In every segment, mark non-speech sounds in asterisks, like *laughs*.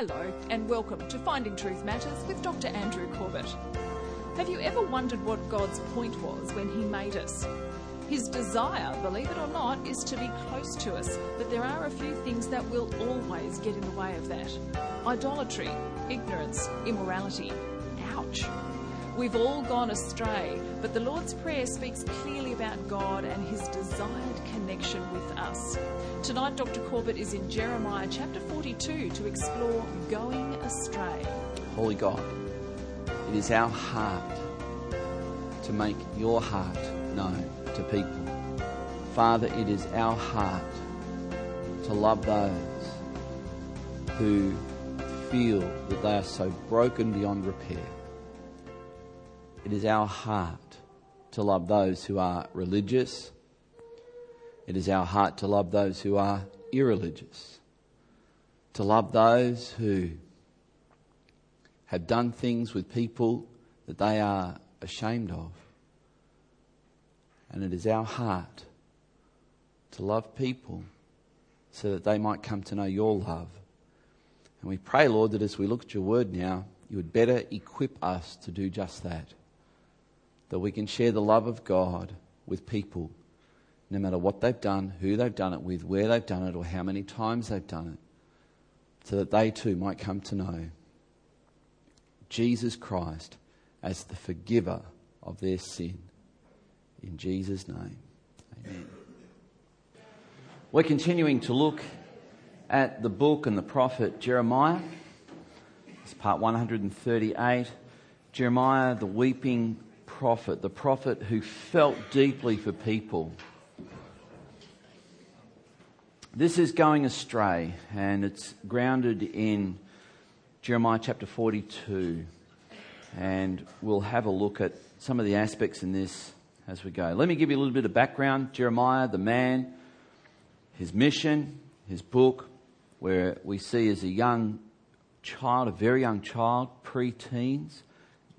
Hello, and welcome to Finding Truth Matters with Dr. Andrew Corbett. Have you ever wondered what God's point was when He made us? His desire, believe it or not, is to be close to us, but there are a few things that will always get in the way of that idolatry, ignorance, immorality. Ouch. We've all gone astray, but the Lord's Prayer speaks clearly about God and his desired connection with us. Tonight, Dr. Corbett is in Jeremiah chapter 42 to explore going astray. Holy God, it is our heart to make your heart known to people. Father, it is our heart to love those who feel that they are so broken beyond repair. It is our heart to love those who are religious. It is our heart to love those who are irreligious. To love those who have done things with people that they are ashamed of. And it is our heart to love people so that they might come to know your love. And we pray, Lord, that as we look at your word now, you would better equip us to do just that that we can share the love of God with people, no matter what they've done, who they've done it with, where they've done it, or how many times they've done it, so that they too might come to know Jesus Christ as the forgiver of their sin. In Jesus' name, amen. We're continuing to look at the book and the prophet Jeremiah. It's part 138. Jeremiah, the weeping prophet, the prophet who felt deeply for people. This is going astray, and it's grounded in Jeremiah chapter 42. And we'll have a look at some of the aspects in this as we go. Let me give you a little bit of background. Jeremiah, the man, his mission, his book, where we see as a young child, a very young child, pre teens,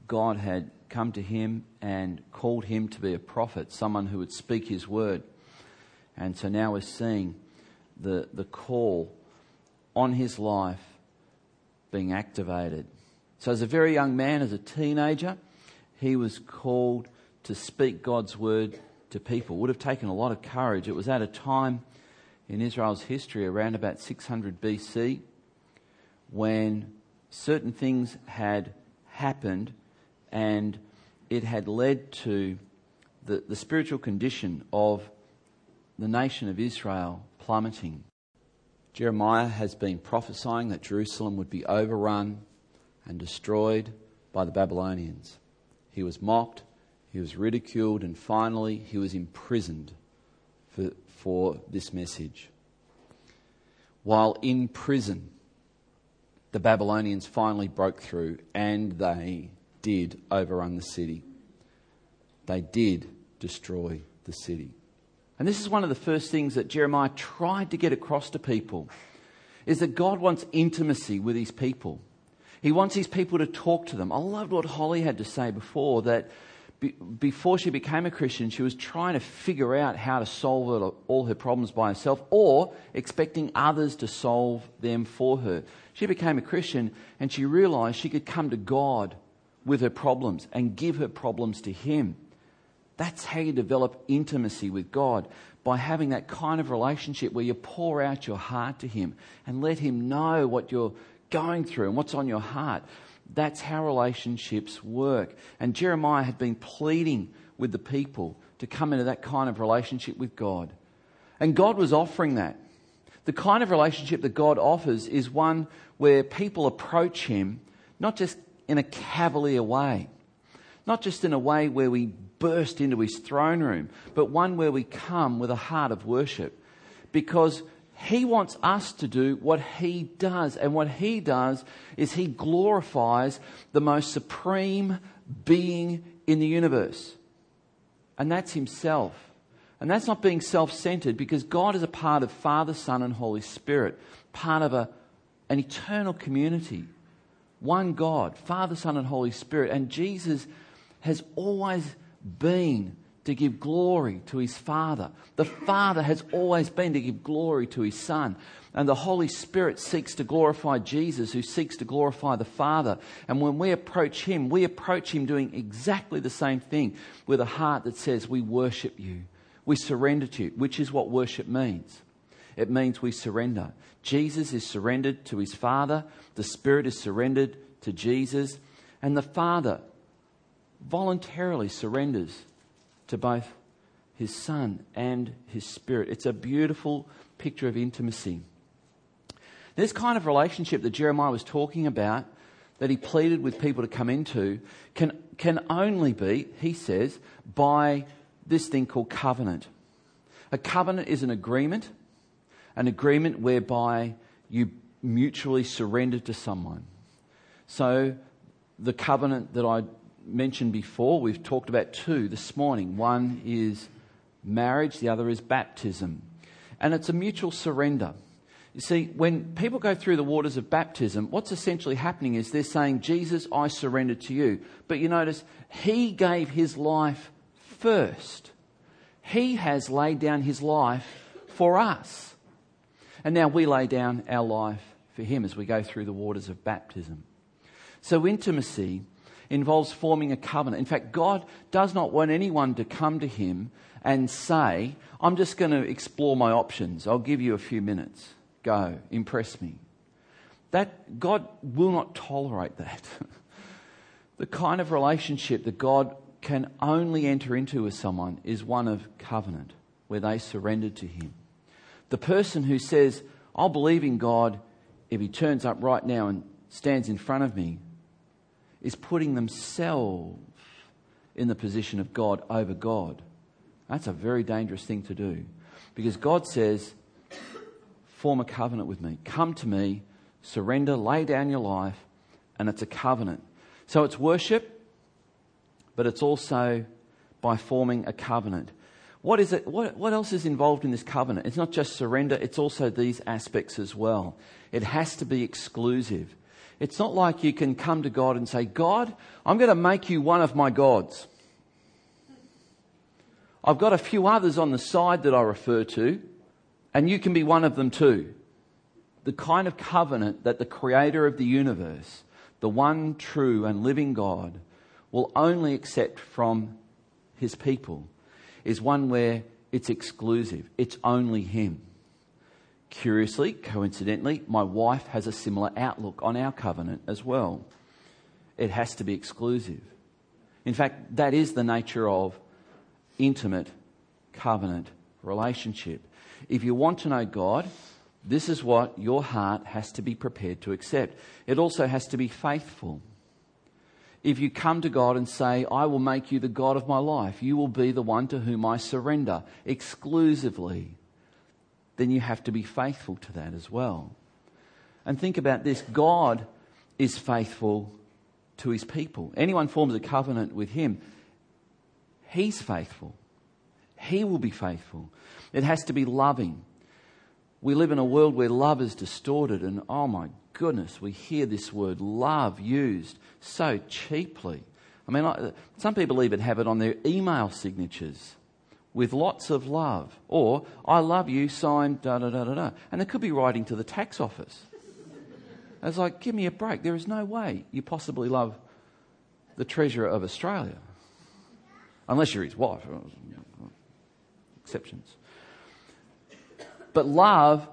God had come to him and called him to be a prophet, someone who would speak his word. And so now we're seeing the, the call on his life being activated. So, as a very young man, as a teenager, he was called to speak God's word to people. Would have taken a lot of courage. It was at a time in Israel's history, around about 600 BC, when certain things had happened and it had led to the, the spiritual condition of the nation of Israel plummeting. Jeremiah has been prophesying that Jerusalem would be overrun and destroyed by the Babylonians. He was mocked, he was ridiculed, and finally he was imprisoned for, for this message. While in prison, the Babylonians finally broke through and they did overrun the city. They did destroy the city. And this is one of the first things that Jeremiah tried to get across to people is that God wants intimacy with his people. He wants his people to talk to them. I loved what Holly had to say before that be, before she became a Christian, she was trying to figure out how to solve all her problems by herself or expecting others to solve them for her. She became a Christian and she realized she could come to God with her problems and give her problems to Him. That's how you develop intimacy with God by having that kind of relationship where you pour out your heart to Him and let Him know what you're going through and what's on your heart. That's how relationships work. And Jeremiah had been pleading with the people to come into that kind of relationship with God. And God was offering that. The kind of relationship that God offers is one where people approach Him not just in a cavalier way. Not just in a way where we burst into his throne room, but one where we come with a heart of worship. Because he wants us to do what he does. And what he does is he glorifies the most supreme being in the universe. And that's himself. And that's not being self centered because God is a part of Father, Son, and Holy Spirit, part of a, an eternal community one God, Father, Son, and Holy Spirit. And Jesus has always been to give glory to his Father. The Father has always been to give glory to his Son. And the Holy Spirit seeks to glorify Jesus, who seeks to glorify the Father. And when we approach him, we approach him doing exactly the same thing with a heart that says, We worship you. We surrender to you, which is what worship means. It means we surrender. Jesus is surrendered to his Father, the Spirit is surrendered to Jesus, and the Father voluntarily surrenders to both his Son and his Spirit. It's a beautiful picture of intimacy. This kind of relationship that Jeremiah was talking about, that he pleaded with people to come into, can, can only be, he says, by this thing called covenant. A covenant is an agreement, an agreement whereby you mutually surrender to someone. So, the covenant that I mentioned before, we've talked about two this morning. One is marriage, the other is baptism. And it's a mutual surrender. You see, when people go through the waters of baptism, what's essentially happening is they're saying, Jesus, I surrender to you. But you notice, he gave his life first. He has laid down his life for us. And now we lay down our life for him as we go through the waters of baptism. So, intimacy involves forming a covenant. In fact, God does not want anyone to come to him and say, I'm just going to explore my options. I'll give you a few minutes. Go, impress me. That God will not tolerate that. *laughs* the kind of relationship that God can only enter into with someone is one of covenant, where they surrendered to Him. The person who says, I'll believe in God if He turns up right now and stands in front of me, is putting themselves in the position of God over God. That's a very dangerous thing to do. Because God says, form a covenant with me. Come to me, surrender, lay down your life, and it's a covenant. So it's worship, but it's also by forming a covenant. What is it? What, what else is involved in this covenant? It's not just surrender, it's also these aspects as well. It has to be exclusive. It's not like you can come to God and say, God, I'm going to make you one of my gods. I've got a few others on the side that I refer to, and you can be one of them too. The kind of covenant that the creator of the universe, the one true and living God, will only accept from his people is one where it's exclusive. It's only him. Curiously, coincidentally, my wife has a similar outlook on our covenant as well. It has to be exclusive. In fact, that is the nature of intimate covenant relationship. If you want to know God, this is what your heart has to be prepared to accept. It also has to be faithful. If you come to God and say, I will make you the God of my life, you will be the one to whom I surrender exclusively, then you have to be faithful to that as well. And think about this God is faithful to his people. Anyone forms a covenant with him, he's faithful. He will be faithful. It has to be loving. We live in a world where love is distorted, and oh my goodness, we hear this word love used so cheaply. I mean, some people even have it on their email signatures with lots of love. Or, I love you, signed da da da da da. And it could be writing to the tax office. It's like, give me a break. There is no way you possibly love the treasurer of Australia. Unless you're his wife. Exceptions. But love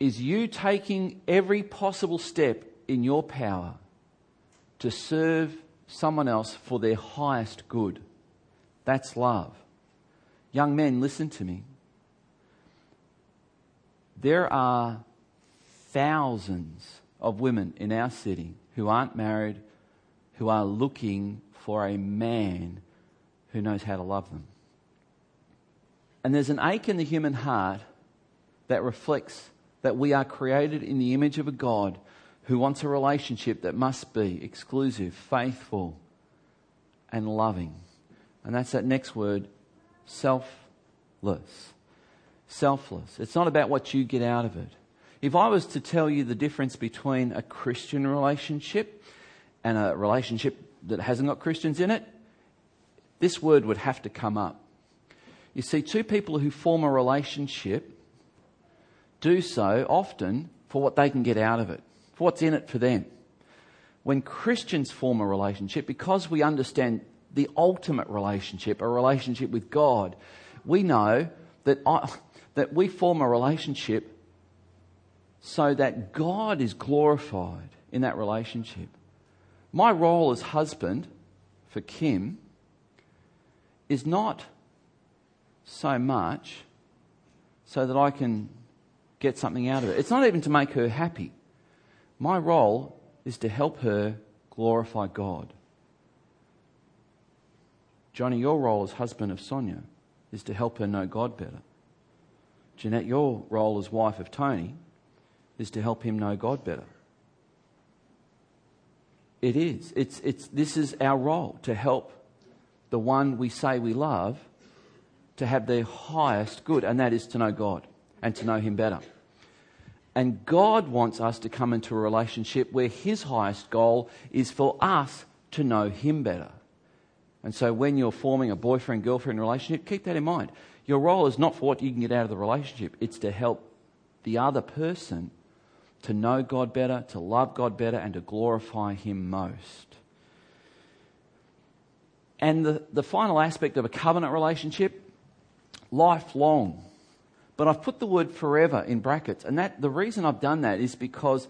is you taking every possible step in your power to serve someone else for their highest good. That's love. Young men, listen to me. There are thousands of women in our city who aren't married, who are looking for a man who knows how to love them. And there's an ache in the human heart that reflects that we are created in the image of a God who wants a relationship that must be exclusive, faithful, and loving. And that's that next word selfless. Selfless. It's not about what you get out of it. If I was to tell you the difference between a Christian relationship and a relationship that hasn't got Christians in it, this word would have to come up. You see, two people who form a relationship do so often for what they can get out of it, for what's in it for them. When Christians form a relationship, because we understand the ultimate relationship, a relationship with God, we know that, I, *laughs* that we form a relationship so that God is glorified in that relationship. My role as husband for Kim is not so much so that I can get something out of it. It's not even to make her happy. My role is to help her glorify God. Johnny, your role as husband of Sonia is to help her know God better. Jeanette, your role as wife of Tony is to help him know God better. It is. It's, it's, this is our role to help the one we say we love to have their highest good, and that is to know God and to know Him better. And God wants us to come into a relationship where His highest goal is for us to know Him better. And so when you're forming a boyfriend girlfriend relationship, keep that in mind. Your role is not for what you can get out of the relationship, it's to help the other person to know God better, to love God better, and to glorify Him most. And the, the final aspect of a covenant relationship, lifelong. But I've put the word forever in brackets. And that, the reason I've done that is because,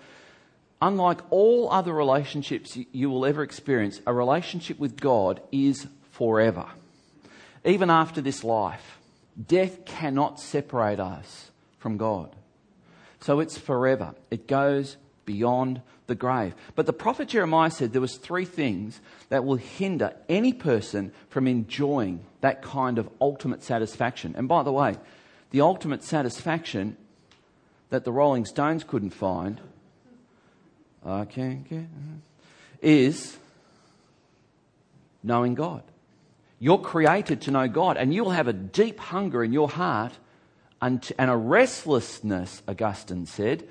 unlike all other relationships you, will ever experience, a relationship with God is forever. Even after this life, death cannot separate us from God. So it's forever. It goes beyond the grave. But the prophet Jeremiah said there was three things that will hinder any person from enjoying that kind of ultimate satisfaction. And by the way, the ultimate satisfaction that the Rolling Stones couldn't find okay, okay, uh-huh, is knowing God. You're created to know God, and you'll have a deep hunger in your heart and a restlessness, Augustine said,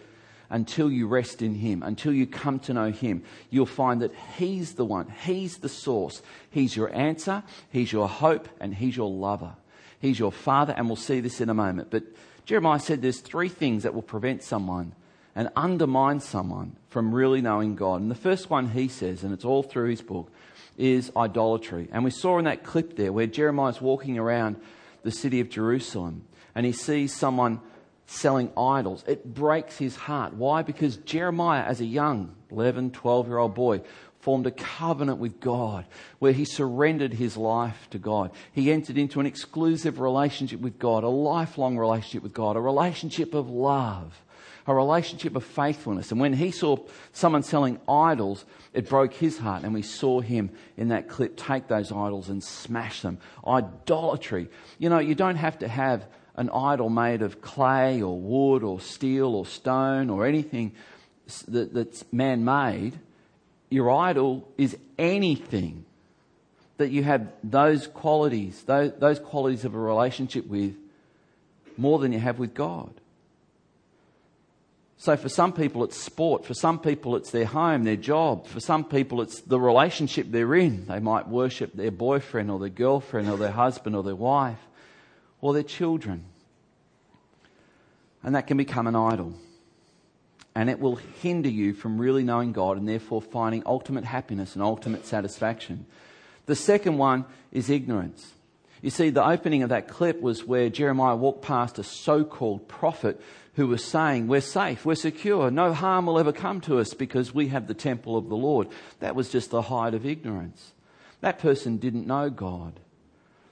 until you rest in Him, until you come to know Him. You'll find that He's the one, He's the source, He's your answer, He's your hope, and He's your lover. He's your Father, and we'll see this in a moment. But Jeremiah said there's three things that will prevent someone and undermine someone from really knowing God. And the first one he says, and it's all through his book, is idolatry. And we saw in that clip there where Jeremiah's walking around the city of Jerusalem and he sees someone selling idols. It breaks his heart. Why? Because Jeremiah, as a young 11, 12 year old boy, formed a covenant with God where he surrendered his life to God. He entered into an exclusive relationship with God, a lifelong relationship with God, a relationship of love, a relationship of faithfulness. And when he saw someone selling idols, it broke his heart. And we saw him in that clip take those idols and smash them. Idolatry. You know, you don't have to have an idol made of clay or wood or steel or stone or anything that's man made, your idol is anything that you have those qualities, those, those qualities of a relationship with more than you have with God. So for some people it's sport, for some people it's their home, their job, for some people it's the relationship they're in. They might worship their boyfriend or their girlfriend or their husband or their wife or their children. And that can become an idol. And it will hinder you from really knowing God and therefore finding ultimate happiness and ultimate satisfaction. The second one is ignorance. You see, the opening of that clip was where Jeremiah walked past a so called prophet who was saying, We're safe, we're secure, no harm will ever come to us because we have the temple of the Lord. That was just the height of ignorance. That person didn't know God.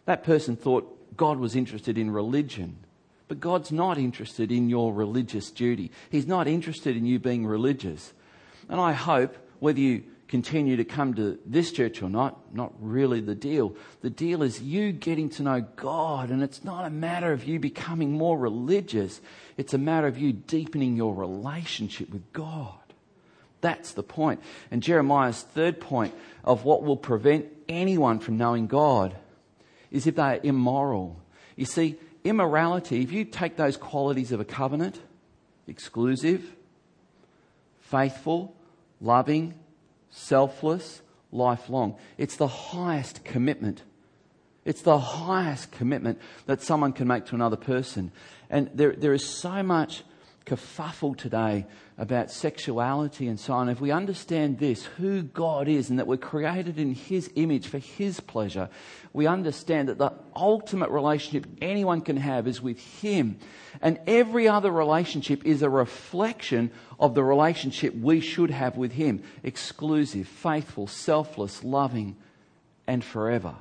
That person thought God was interested in religion. But God's not interested in your religious duty. He's not interested in you being religious. And I hope, whether you continue to come to this church or not, not really the deal. The deal is you getting to know God, and it's not a matter of you becoming more religious, it's a matter of you deepening your relationship with God. That's the point. And Jeremiah's third point of what will prevent anyone from knowing God is if they are immoral. You see, immorality, if you take those qualities of a covenant, exclusive, faithful, loving, selfless, lifelong, it's the highest commitment It's the highest commitment that someone can make to another person. And there, there is so much kerfuffle today about sexuality and so on. If we understand this, who God is, and that we're created in His image for His pleasure, we understand that the ultimate relationship anyone can have is with Him. And every other relationship is a reflection of the relationship we should have with Him exclusive, faithful, selfless, loving, and forever.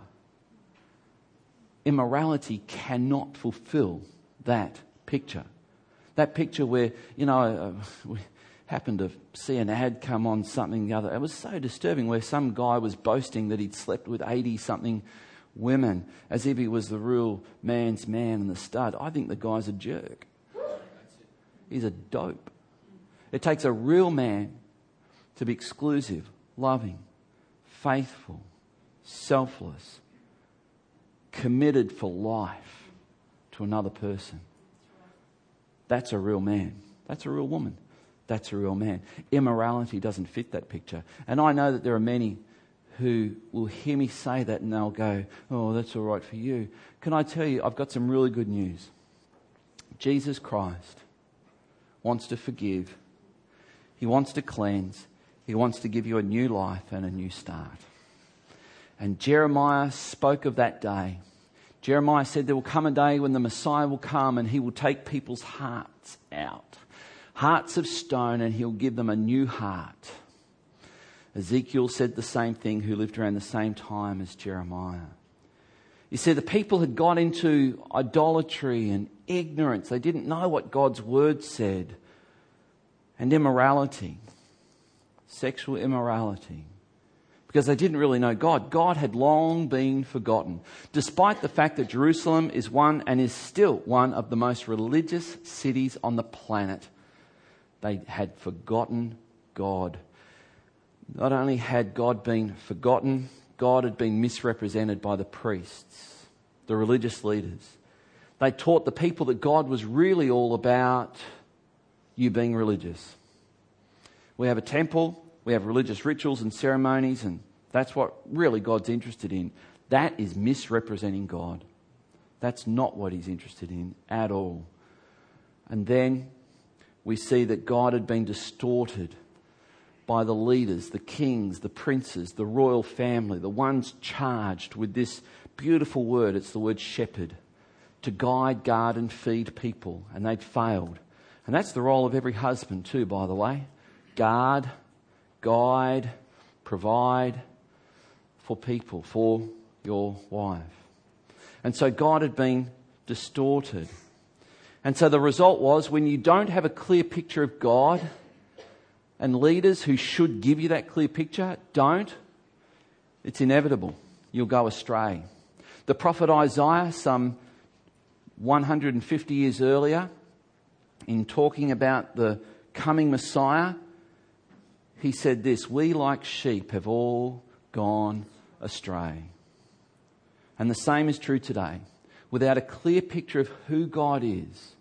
Immorality cannot fulfill that picture. That picture where, you know, uh, *laughs* we happened to see an ad come on something the other. It was so disturbing where some guy was boasting that he'd slept with 80 something women as if he was the real man's man and the stud. I think the guy's a jerk. He's a dope. It takes a real man to be exclusive, loving, faithful, selfless, committed for life to another person. That's a real man. That's a real woman. That's a real man. Immorality doesn't fit that picture. And I know that there are many who will hear me say that and they'll go, Oh, that's all right for you. Can I tell you, I've got some really good news. Jesus Christ wants to forgive, He wants to cleanse, He wants to give you a new life and a new start. And Jeremiah spoke of that day. Jeremiah said there will come a day when the Messiah will come and he will take people's hearts out, hearts of stone, and he'll give them a new heart. Ezekiel said the same thing, who lived around the same time as Jeremiah. You see, the people had got into idolatry and ignorance. They didn't know what God's word said. And immorality, sexual immorality because they didn't really know God. God had long been forgotten, despite the fact that Jerusalem is one and is still one of the most religious cities on the planet. They had forgotten God. Not only had God been forgotten, God had been misrepresented by the priests, the religious leaders. They taught the people that God was really all about you being religious. We have a temple, we have religious rituals and ceremonies, and that's what really God's interested in. That is misrepresenting God. That's not what He's interested in at all. And then we see that God had been distorted by the leaders, the kings, the princes, the royal family, the ones charged with this beautiful word. It's the word shepherd to guide, guard, and feed people. And they'd failed. And that's the role of every husband, too, by the way guard, guide, provide for people, for your wife. And so God had been distorted. And so the result was when you don't have a clear picture of God, and leaders who should give you that clear picture don't, it's inevitable. You'll go astray. The prophet Isaiah, some 150 years earlier, in talking about the coming Messiah, he said this We, like sheep, have all gone astray. And the same is true today. Without a clear picture of who God is,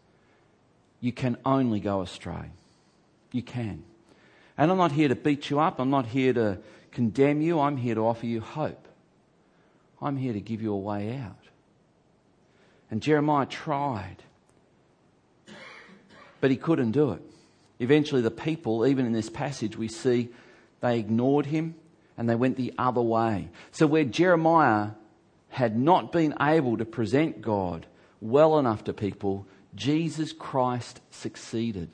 you can only go astray. You can. And I'm not here to beat you up. I'm not here to condemn you. I'm here to offer you hope. I'm here to give you a way out. And Jeremiah tried, but he couldn't do it. Eventually, the people, even in this passage, we see they ignored him and they went the other way. So, where Jeremiah had not been able to present God well enough to people, Jesus Christ succeeded.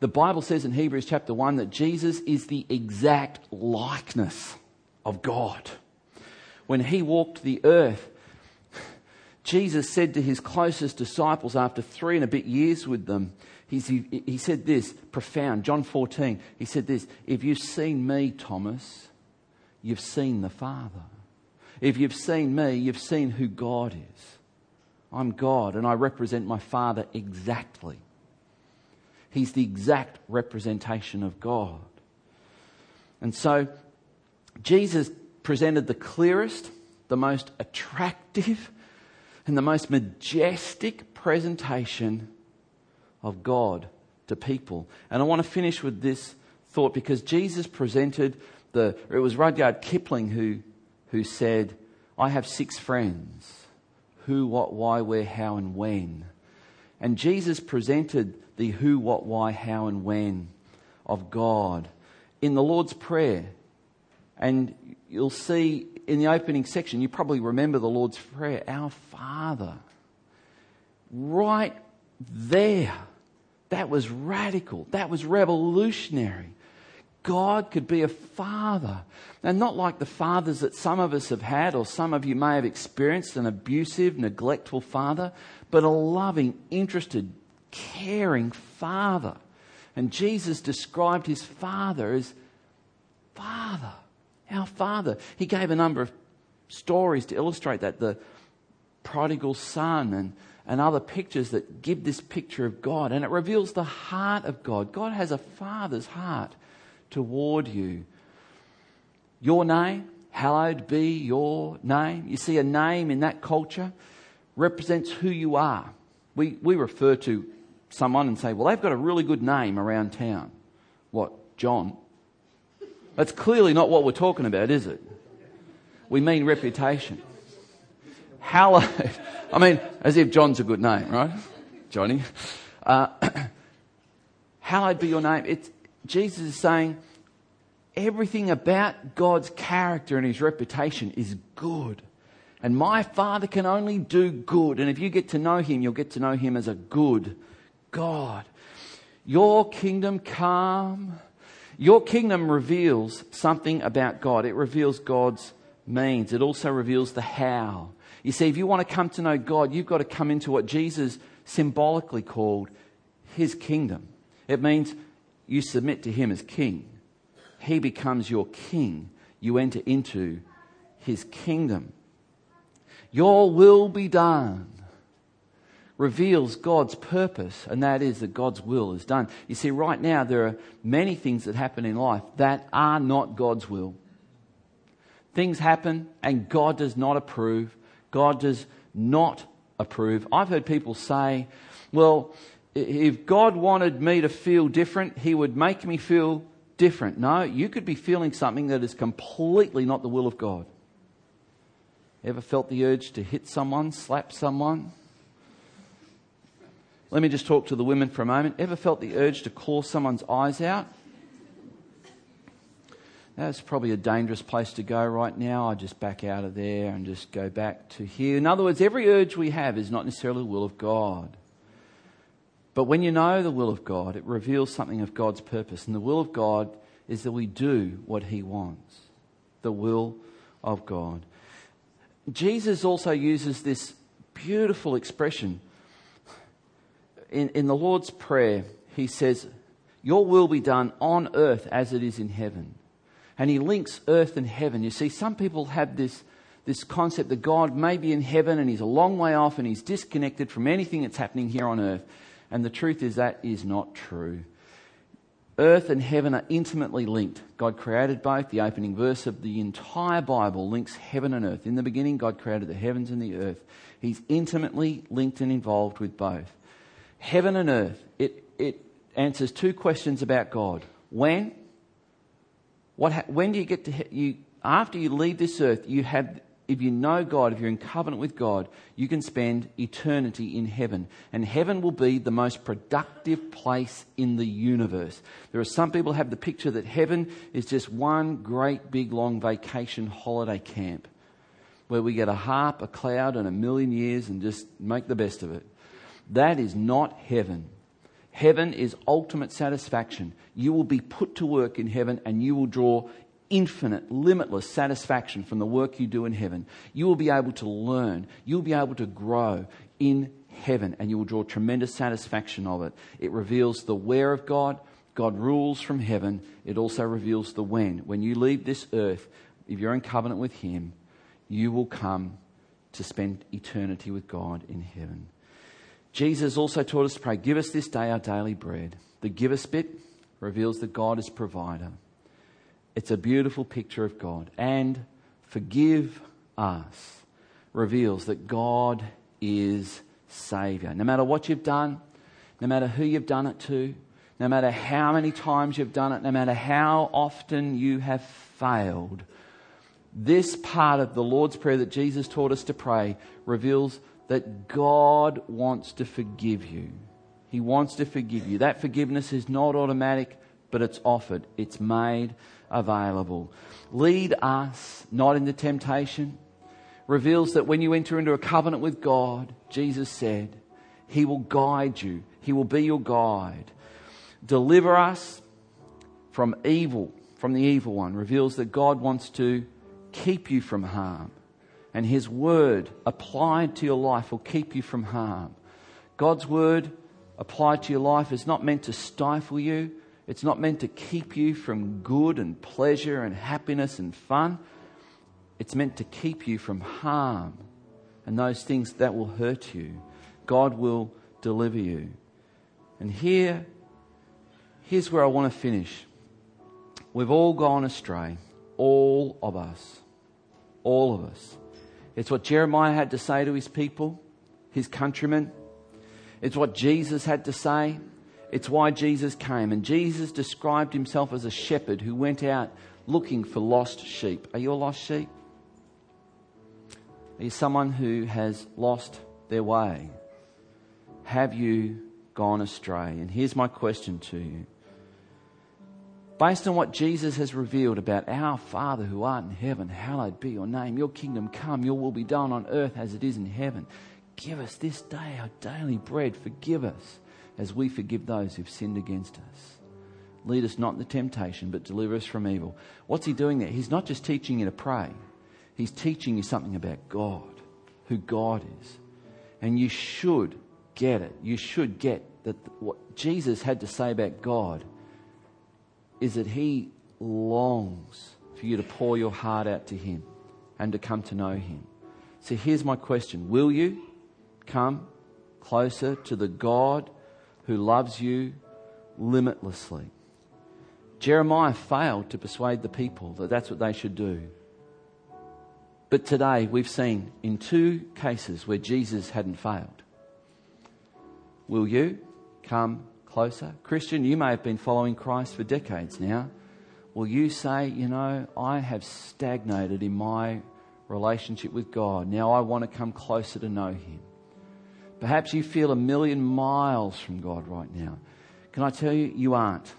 The Bible says in Hebrews chapter 1 that Jesus is the exact likeness of God. When he walked the earth, Jesus said to his closest disciples after three and a bit years with them, he, he said this, profound, John 14. He said this If you've seen me, Thomas, you've seen the Father. If you've seen me, you've seen who God is. I'm God and I represent my Father exactly. He's the exact representation of God. And so Jesus presented the clearest, the most attractive, and the most majestic presentation of God to people. And I want to finish with this thought because Jesus presented the, it was Rudyard Kipling who, who said, I have six friends who, what, why, where, how, and when. And Jesus presented the who, what, why, how, and when of God in the Lord's Prayer. And you'll see in the opening section, you probably remember the Lord's Prayer, Our Father. Right there. That was radical. That was revolutionary. God could be a father. And not like the fathers that some of us have had, or some of you may have experienced an abusive, neglectful father, but a loving, interested, caring father. And Jesus described his father as Father, our Father. He gave a number of stories to illustrate that the prodigal son and, and other pictures that give this picture of God. And it reveals the heart of God. God has a father's heart toward you. Your name, hallowed be your name. You see, a name in that culture represents who you are. We, we refer to someone and say, well, they've got a really good name around town. What? John? That's clearly not what we're talking about, is it? We mean reputation. Hallowed. *laughs* I mean, as if John's a good name, right? Johnny. Uh, *clears throat* hallowed be your name. It's, Jesus is saying everything about God's character and his reputation is good. And my Father can only do good. And if you get to know him, you'll get to know him as a good God. Your kingdom come. Your kingdom reveals something about God. It reveals God's means. It also reveals the how. You see, if you want to come to know God, you've got to come into what Jesus symbolically called his kingdom. It means you submit to him as king. He becomes your king. You enter into his kingdom. Your will be done reveals God's purpose, and that is that God's will is done. You see, right now, there are many things that happen in life that are not God's will. Things happen, and God does not approve. God does not approve. I've heard people say, well, if God wanted me to feel different, He would make me feel different. No, you could be feeling something that is completely not the will of God. Ever felt the urge to hit someone, slap someone? Let me just talk to the women for a moment. Ever felt the urge to claw someone's eyes out? That's probably a dangerous place to go right now. I just back out of there and just go back to here. In other words, every urge we have is not necessarily the will of God. But when you know the will of God, it reveals something of God's purpose. And the will of God is that we do what He wants. The will of God. Jesus also uses this beautiful expression in, in the Lord's Prayer, he says, Your will be done on earth as it is in heaven. And he links earth and heaven. You see, some people have this, this concept that God may be in heaven and he's a long way off and he's disconnected from anything that's happening here on earth. And the truth is that is not true. Earth and heaven are intimately linked. God created both. The opening verse of the entire Bible links heaven and earth. In the beginning, God created the heavens and the earth. He's intimately linked and involved with both heaven and earth, it, it answers two questions about God. When? What, when do you get to, you, after you leave this earth, you have, if you know God, if you're in covenant with God, you can spend eternity in heaven. And heaven will be the most productive place in the universe. There are some people have the picture that heaven is just one great big long vacation holiday camp where we get a harp, a cloud, and a million years and just make the best of it. That is not heaven. Heaven is ultimate satisfaction. You will be put to work in heaven and you will draw infinite, limitless satisfaction from the work you do in heaven. You will be able to learn. You'll be able to grow in heaven and you will draw tremendous satisfaction of it. It reveals the where of God. God rules from heaven. It also reveals the when. When you leave this earth, if you're in covenant with Him, you will come to spend eternity with God in heaven. Jesus also taught us to pray, Give us this day our daily bread. The give us bit reveals that God is provider. It's a beautiful picture of God. And forgive us reveals that God is Saviour. No matter what you've done, no matter who you've done it to, no matter how many times you've done it, no matter how often you have failed, This part of the Lord's Prayer that Jesus taught us to pray reveals that God wants to forgive you. He wants to forgive you. That forgiveness is not automatic, but it's offered, it's made available. Lead us not into temptation. Reveals that when you enter into a covenant with God, Jesus said, He will guide you, He will be your guide. Deliver us from evil, from the evil one. Reveals that God wants to keep you from harm. And His word applied to your life will keep you from harm. God's word applied to your life is not meant to stifle you, it's not meant to keep you from good and pleasure and happiness and fun. It's meant to keep you from harm and those things that will hurt you. God will deliver you. And here, here's where I want to finish. We've all gone astray, all of us. All of us. It's what Jeremiah had to say to his people, his countrymen. It's what Jesus had to say. It's why Jesus came. And Jesus described himself as a shepherd who went out looking for lost sheep. Are you a lost sheep? Are you someone who has lost their way? Have you gone astray? And here's my question to you. Based on what Jesus has revealed about our Father who art in heaven, hallowed be your name. Your kingdom come, your will be done on earth as it is in heaven. Give us this day our daily bread. Forgive us as we forgive those who've sinned against us. Lead us not into temptation, but deliver us from evil. What's he doing there? He's not just teaching you to pray, he's teaching you something about God, who God is. And you should get it. You should get that what Jesus had to say about God is that he longs for you to pour your heart out to him and to come to know him. So here's my question Will you come closer to the God who loves you limitlessly. Jeremiah failed to persuade the people that that's what they should do. But today we've seen in two cases where Jesus hadn't failed. Will you come closer? Christian, you may have been following Christ for decades now. Will you say, you know, I have stagnated in my relationship with God. Now I want to come closer to know Him. Perhaps you feel a million miles from God right now. Can I tell you, you aren't.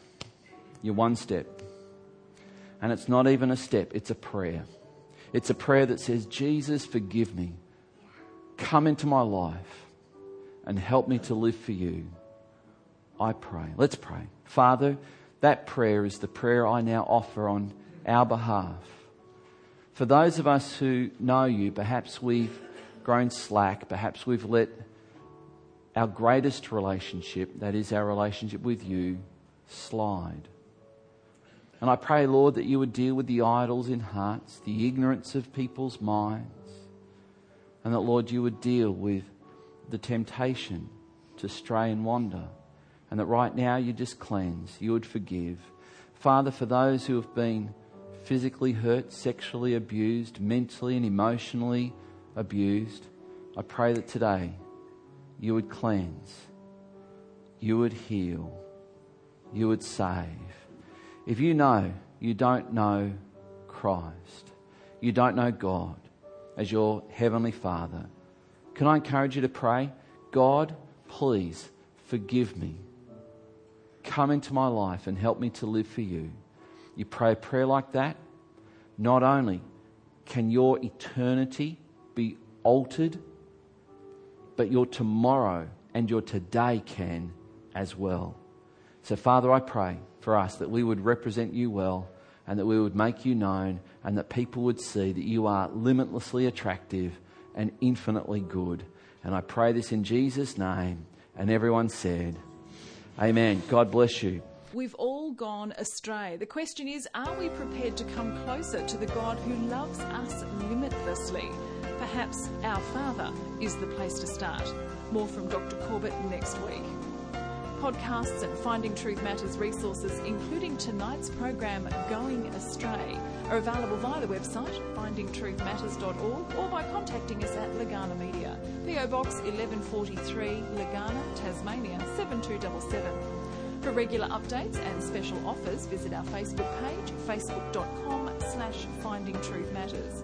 You're one step. And it's not even a step, it's a prayer. It's a prayer that says, Jesus, forgive me. Come into my life and help me to live for you. I pray. Let's pray. Father, that prayer is the prayer I now offer on our behalf. For those of us who know you, perhaps we've grown slack, perhaps we've let our greatest relationship, that is our relationship with you, slide. And I pray, Lord, that you would deal with the idols in hearts, the ignorance of people's minds, and that, Lord, you would deal with the temptation to stray and wander, and that right now you just cleanse, you would forgive. Father, for those who have been physically hurt, sexually abused, mentally and emotionally abused, I pray that today you would cleanse, you would heal, you would save. If you know you don't know Christ, you don't know God as your Heavenly Father, can I encourage you to pray? God, please forgive me. Come into my life and help me to live for you. You pray a prayer like that, not only can your eternity be altered but your tomorrow and your today can as well. So, Father, I pray for us that we would represent you well and that we would make you known and that people would see that you are limitlessly attractive and infinitely good. And I pray this in Jesus' name. And everyone said, Amen. God bless you. We've all gone astray. The question is are we prepared to come closer to the God who loves us limitlessly? Perhaps Our Father is the place to start. More from Dr. Corbett next week. Podcasts and Finding Truth Matters resources, including tonight's program Going Astray, are available via the website findingtruthmatters.org or by contacting us at Legana Media, PO Box 1143, Legana, Tasmania 7277. For regular updates and special offers, visit our Facebook page, facebook.com slash Finding Truth Matters.